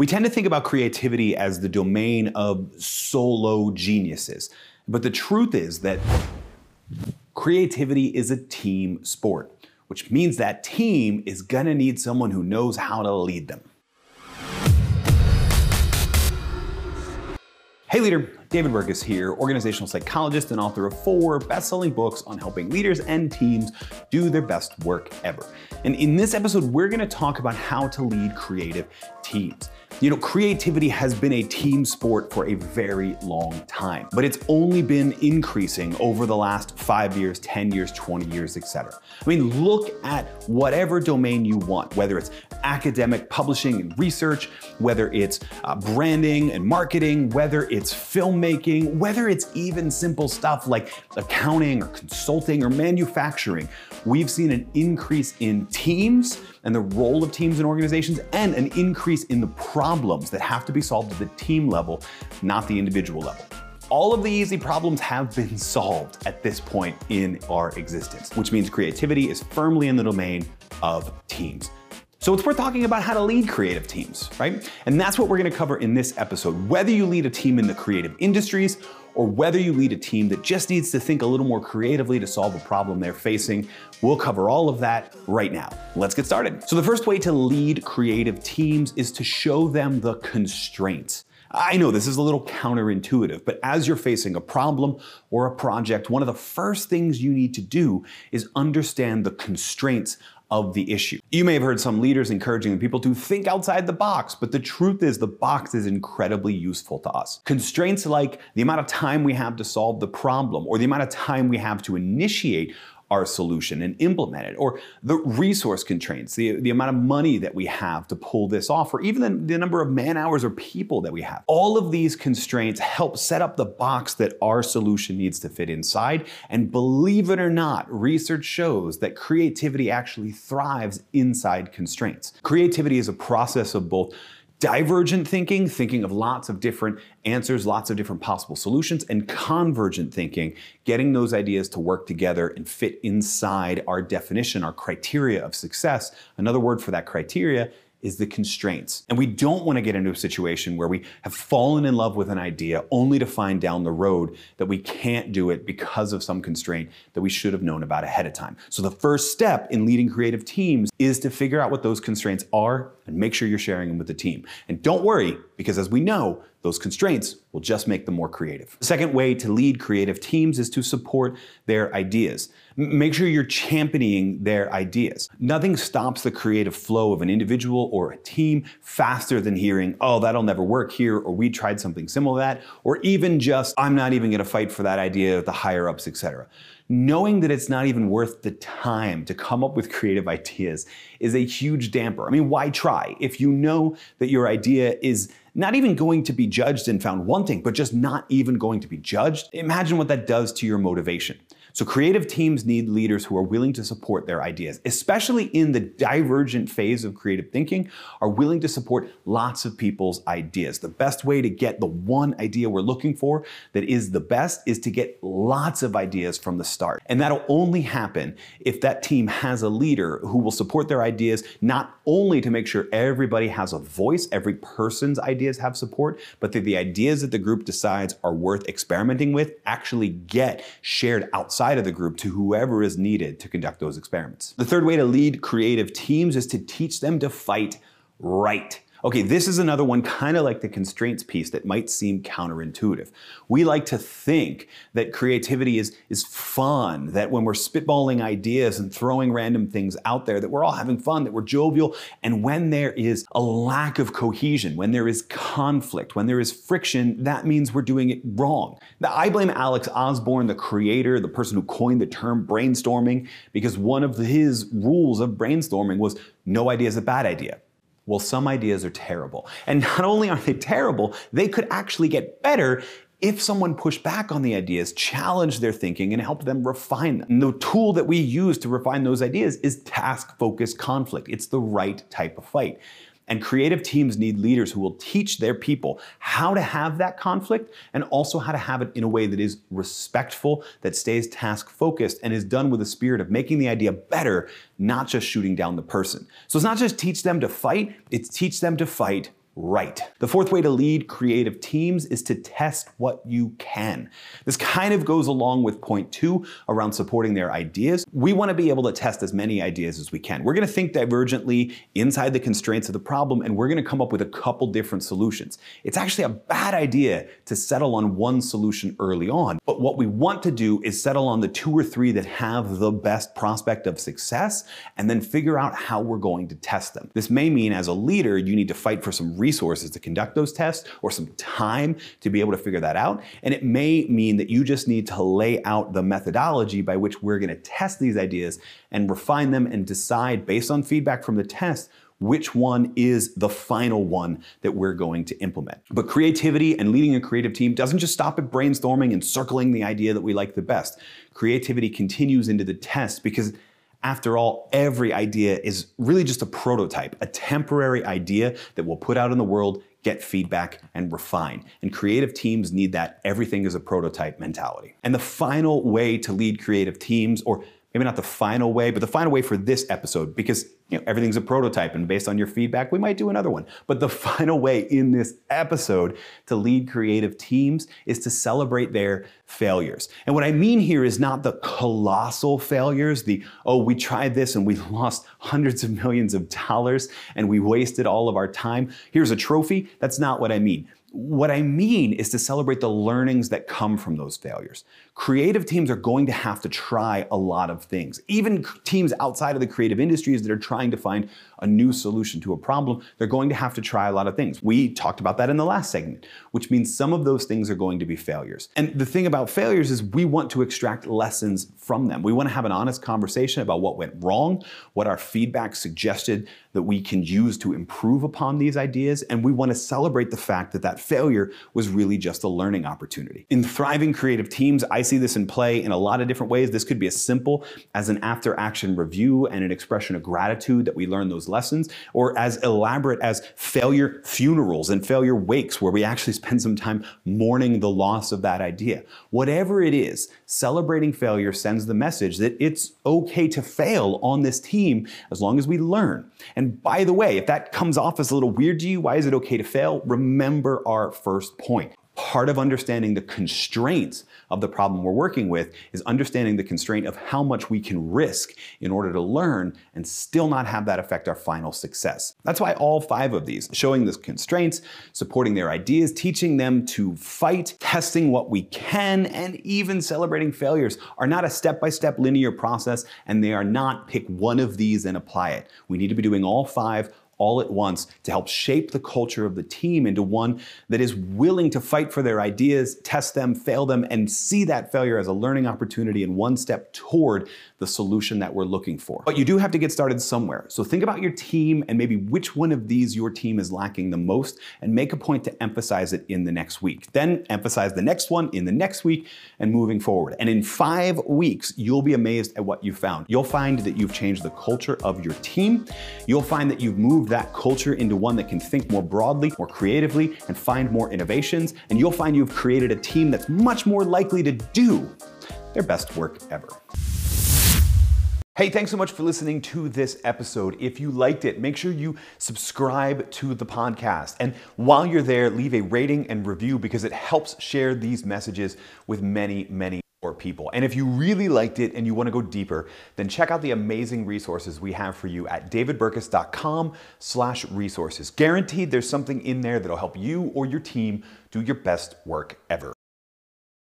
We tend to think about creativity as the domain of solo geniuses. But the truth is that creativity is a team sport, which means that team is gonna need someone who knows how to lead them. Hey leader, David Burkus here, organizational psychologist and author of four best-selling books on helping leaders and teams do their best work ever. And in this episode, we're gonna talk about how to lead creative teams. You know, creativity has been a team sport for a very long time, but it's only been increasing over the last five years, 10 years, 20 years, etc. I mean, look at whatever domain you want, whether it's academic publishing and research, whether it's uh, branding and marketing, whether it's filmmaking, whether it's even simple stuff like accounting or consulting or manufacturing. We've seen an increase in teams and the role of teams and organizations and an increase in the problems that have to be solved at the team level, not the individual level. All of the easy problems have been solved at this point in our existence, which means creativity is firmly in the domain of teams. So it's worth talking about how to lead creative teams, right? And that's what we're gonna cover in this episode. Whether you lead a team in the creative industries or whether you lead a team that just needs to think a little more creatively to solve a problem they're facing, we'll cover all of that right now. Let's get started. So the first way to lead creative teams is to show them the constraints. I know this is a little counterintuitive, but as you're facing a problem or a project, one of the first things you need to do is understand the constraints of the issue. You may have heard some leaders encouraging people to think outside the box, but the truth is the box is incredibly useful to us. Constraints like the amount of time we have to solve the problem or the amount of time we have to initiate our solution and implement it, or the resource constraints, the, the amount of money that we have to pull this off, or even the, the number of man hours or people that we have. All of these constraints help set up the box that our solution needs to fit inside. And believe it or not, research shows that creativity actually thrives inside constraints. Creativity is a process of both divergent thinking, thinking of lots of different answers, lots of different possible solutions, and convergent thinking, getting those ideas to work together and fit inside our definition, our criteria of success. Another word for that criteria is the constraints. And we don't want to get into a situation where we have fallen in love with an idea only to find down the road that we can't do it because of some constraint that we should have known about ahead of time. So the first step in leading creative teams is to figure out what those constraints are and make sure you're sharing them with the team. And don't worry, because as we know, those constraints will just make them more creative. The second way to lead creative teams is to support their ideas. M make sure you're championing their ideas. Nothing stops the creative flow of an individual or a team faster than hearing, oh, that'll never work here, or we tried something similar to that, or even just, I'm not even gonna fight for that idea with the higher ups, etc knowing that it's not even worth the time to come up with creative ideas is a huge damper. I mean, why try if you know that your idea is not even going to be judged and found wanting, but just not even going to be judged? Imagine what that does to your motivation. So creative teams need leaders who are willing to support their ideas, especially in the divergent phase of creative thinking, are willing to support lots of people's ideas. The best way to get the one idea we're looking for that is the best is to get lots of ideas from the start. And that'll only happen if that team has a leader who will support their ideas not only to make sure everybody has a voice, every person's ideas have support, but that the ideas that the group decides are worth experimenting with actually get shared outside outside of the group to whoever is needed to conduct those experiments. The third way to lead creative teams is to teach them to fight right. Okay, this is another one kind of like the constraints piece that might seem counterintuitive. We like to think that creativity is, is fun, that when we're spitballing ideas and throwing random things out there, that we're all having fun, that we're jovial. And when there is a lack of cohesion, when there is conflict, when there is friction, that means we're doing it wrong. Now, I blame Alex Osborn, the creator, the person who coined the term brainstorming, because one of his rules of brainstorming was no idea is a bad idea. Well, some ideas are terrible. And not only are they terrible, they could actually get better if someone pushed back on the ideas, challenged their thinking, and helped them refine them. And the tool that we use to refine those ideas is task focused conflict. It's the right type of fight. And creative teams need leaders who will teach their people how to have that conflict and also how to have it in a way that is respectful, that stays task focused, and is done with a spirit of making the idea better, not just shooting down the person. So it's not just teach them to fight, it's teach them to fight right. The fourth way to lead creative teams is to test what you can. This kind of goes along with point two around supporting their ideas. We want to be able to test as many ideas as we can. We're going to think divergently inside the constraints of the problem, and we're going to come up with a couple different solutions. It's actually a bad idea to settle on one solution early on, but what we want to do is settle on the two or three that have the best prospect of success and then figure out how we're going to test them. This may mean as a leader, you need to fight for some resources to conduct those tests or some time to be able to figure that out. And it may mean that you just need to lay out the methodology by which we're going to test these ideas and refine them and decide based on feedback from the test which one is the final one that we're going to implement. But creativity and leading a creative team doesn't just stop at brainstorming and circling the idea that we like the best. Creativity continues into the test because after all, every idea is really just a prototype, a temporary idea that we'll put out in the world, get feedback, and refine. And creative teams need that everything is a prototype mentality. And the final way to lead creative teams, or maybe not the final way, but the final way for this episode, because you know, everything's a prototype and based on your feedback, we might do another one. But the final way in this episode to lead creative teams is to celebrate their failures. And what I mean here is not the colossal failures, the, oh, we tried this and we lost hundreds of millions of dollars and we wasted all of our time. Here's a trophy. That's not what I mean. What I mean is to celebrate the learnings that come from those failures. Creative teams are going to have to try a lot of things. Even teams outside of the creative industries that are trying to find a new solution to a problem, they're going to have to try a lot of things. We talked about that in the last segment, which means some of those things are going to be failures. And the thing about failures is we want to extract lessons from them. We want to have an honest conversation about what went wrong, what our feedback suggested that we can use to improve upon these ideas, and we want to celebrate the fact that that failure was really just a learning opportunity. In thriving creative teams, I see this in play in a lot of different ways. This could be as simple as an after action review and an expression of gratitude that we learn those lessons, or as elaborate as failure funerals and failure wakes, where we actually spend some time mourning the loss of that idea. Whatever it is, celebrating failure sends the message that it's okay to fail on this team as long as we learn. By the way, if that comes off as a little weird to you, why is it okay to fail? Remember our first point part of understanding the constraints of the problem we're working with is understanding the constraint of how much we can risk in order to learn and still not have that affect our final success. That's why all five of these, showing the constraints, supporting their ideas, teaching them to fight, testing what we can, and even celebrating failures are not a step-by-step linear process and they are not pick one of these and apply it. We need to be doing all five all at once to help shape the culture of the team into one that is willing to fight for their ideas, test them, fail them, and see that failure as a learning opportunity and one step toward the solution that we're looking for. But you do have to get started somewhere. So think about your team and maybe which one of these your team is lacking the most and make a point to emphasize it in the next week. Then emphasize the next one in the next week and moving forward. And in five weeks, you'll be amazed at what you found. You'll find that you've changed the culture of your team. You'll find that you've moved that culture into one that can think more broadly, more creatively, and find more innovations. And you'll find you've created a team that's much more likely to do their best work ever. Hey, thanks so much for listening to this episode. If you liked it, make sure you subscribe to the podcast. And while you're there, leave a rating and review because it helps share these messages with many, many people. And if you really liked it and you want to go deeper, then check out the amazing resources we have for you at davidburkus.com slash resources. Guaranteed there's something in there that'll help you or your team do your best work ever.